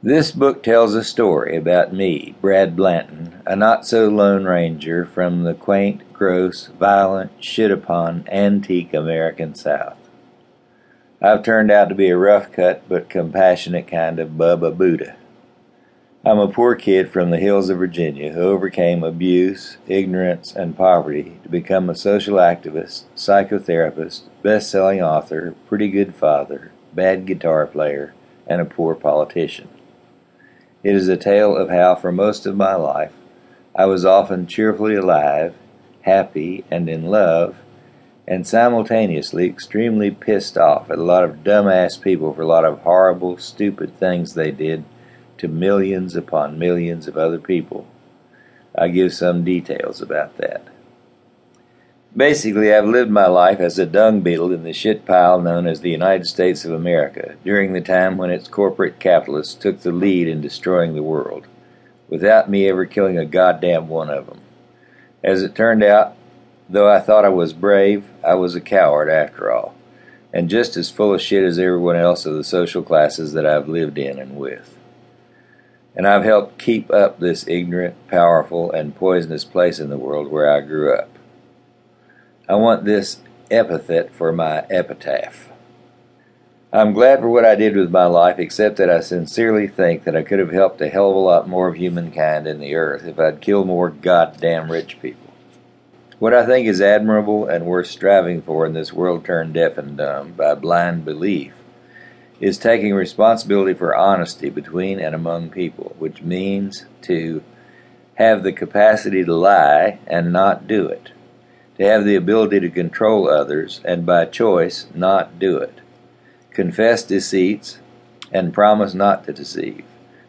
This book tells a story about me, Brad Blanton, a not so lone ranger from the quaint, gross, violent, shit upon, antique American South. I've turned out to be a rough cut but compassionate kind of Bubba Buddha. I'm a poor kid from the hills of Virginia who overcame abuse, ignorance, and poverty to become a social activist, psychotherapist, best selling author, pretty good father, bad guitar player, and a poor politician. It is a tale of how, for most of my life, I was often cheerfully alive, happy, and in love, and simultaneously extremely pissed off at a lot of dumbass people for a lot of horrible, stupid things they did to millions upon millions of other people. I give some details about that. Basically, I've lived my life as a dung beetle in the shit pile known as the United States of America during the time when its corporate capitalists took the lead in destroying the world, without me ever killing a goddamn one of them. As it turned out, though I thought I was brave, I was a coward after all, and just as full of shit as everyone else of the social classes that I've lived in and with. And I've helped keep up this ignorant, powerful, and poisonous place in the world where I grew up. I want this epithet for my epitaph. I'm glad for what I did with my life, except that I sincerely think that I could have helped a hell of a lot more of humankind in the earth if I'd killed more goddamn rich people. What I think is admirable and worth striving for in this world turned deaf and dumb by blind belief is taking responsibility for honesty between and among people, which means to have the capacity to lie and not do it to have the ability to control others and by choice not do it, confess deceits, and promise not to deceive,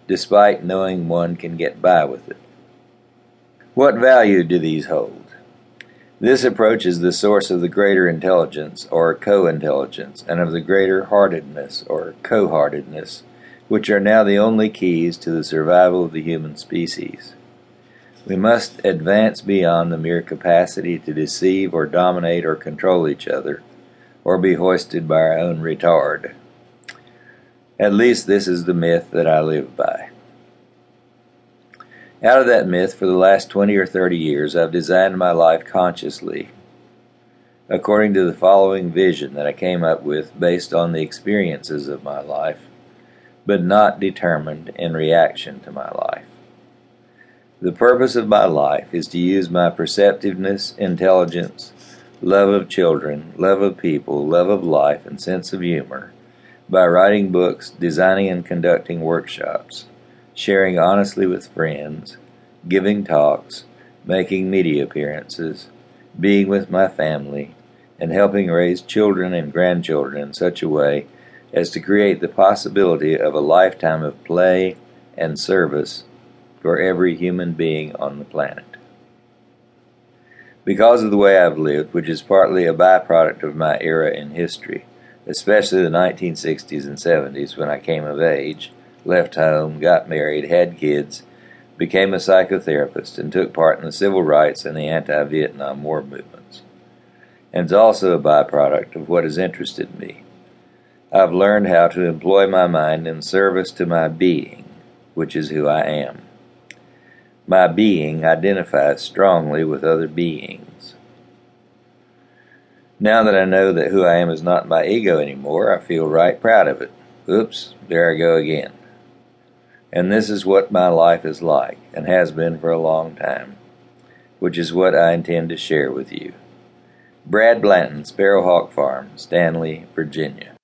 despite knowing one can get by with it. What value do these hold? This approach is the source of the greater intelligence, or co intelligence, and of the greater heartedness, or co heartedness, which are now the only keys to the survival of the human species. We must advance beyond the mere capacity to deceive or dominate or control each other, or be hoisted by our own retard. At least this is the myth that I live by. Out of that myth, for the last 20 or 30 years, I've designed my life consciously according to the following vision that I came up with based on the experiences of my life, but not determined in reaction to my life. The purpose of my life is to use my perceptiveness, intelligence, love of children, love of people, love of life, and sense of humor by writing books, designing and conducting workshops, sharing honestly with friends, giving talks, making media appearances, being with my family, and helping raise children and grandchildren in such a way as to create the possibility of a lifetime of play and service for every human being on the planet. Because of the way I've lived, which is partly a byproduct of my era in history, especially the 1960s and 70s when I came of age, left home, got married, had kids, became a psychotherapist, and took part in the civil rights and the anti Vietnam War movements. And it's also a byproduct of what has interested me. I've learned how to employ my mind in service to my being, which is who I am. My being identifies strongly with other beings. Now that I know that who I am is not my ego anymore, I feel right proud of it. Oops, there I go again. And this is what my life is like, and has been for a long time, which is what I intend to share with you. Brad Blanton, Sparrowhawk Farm, Stanley, Virginia.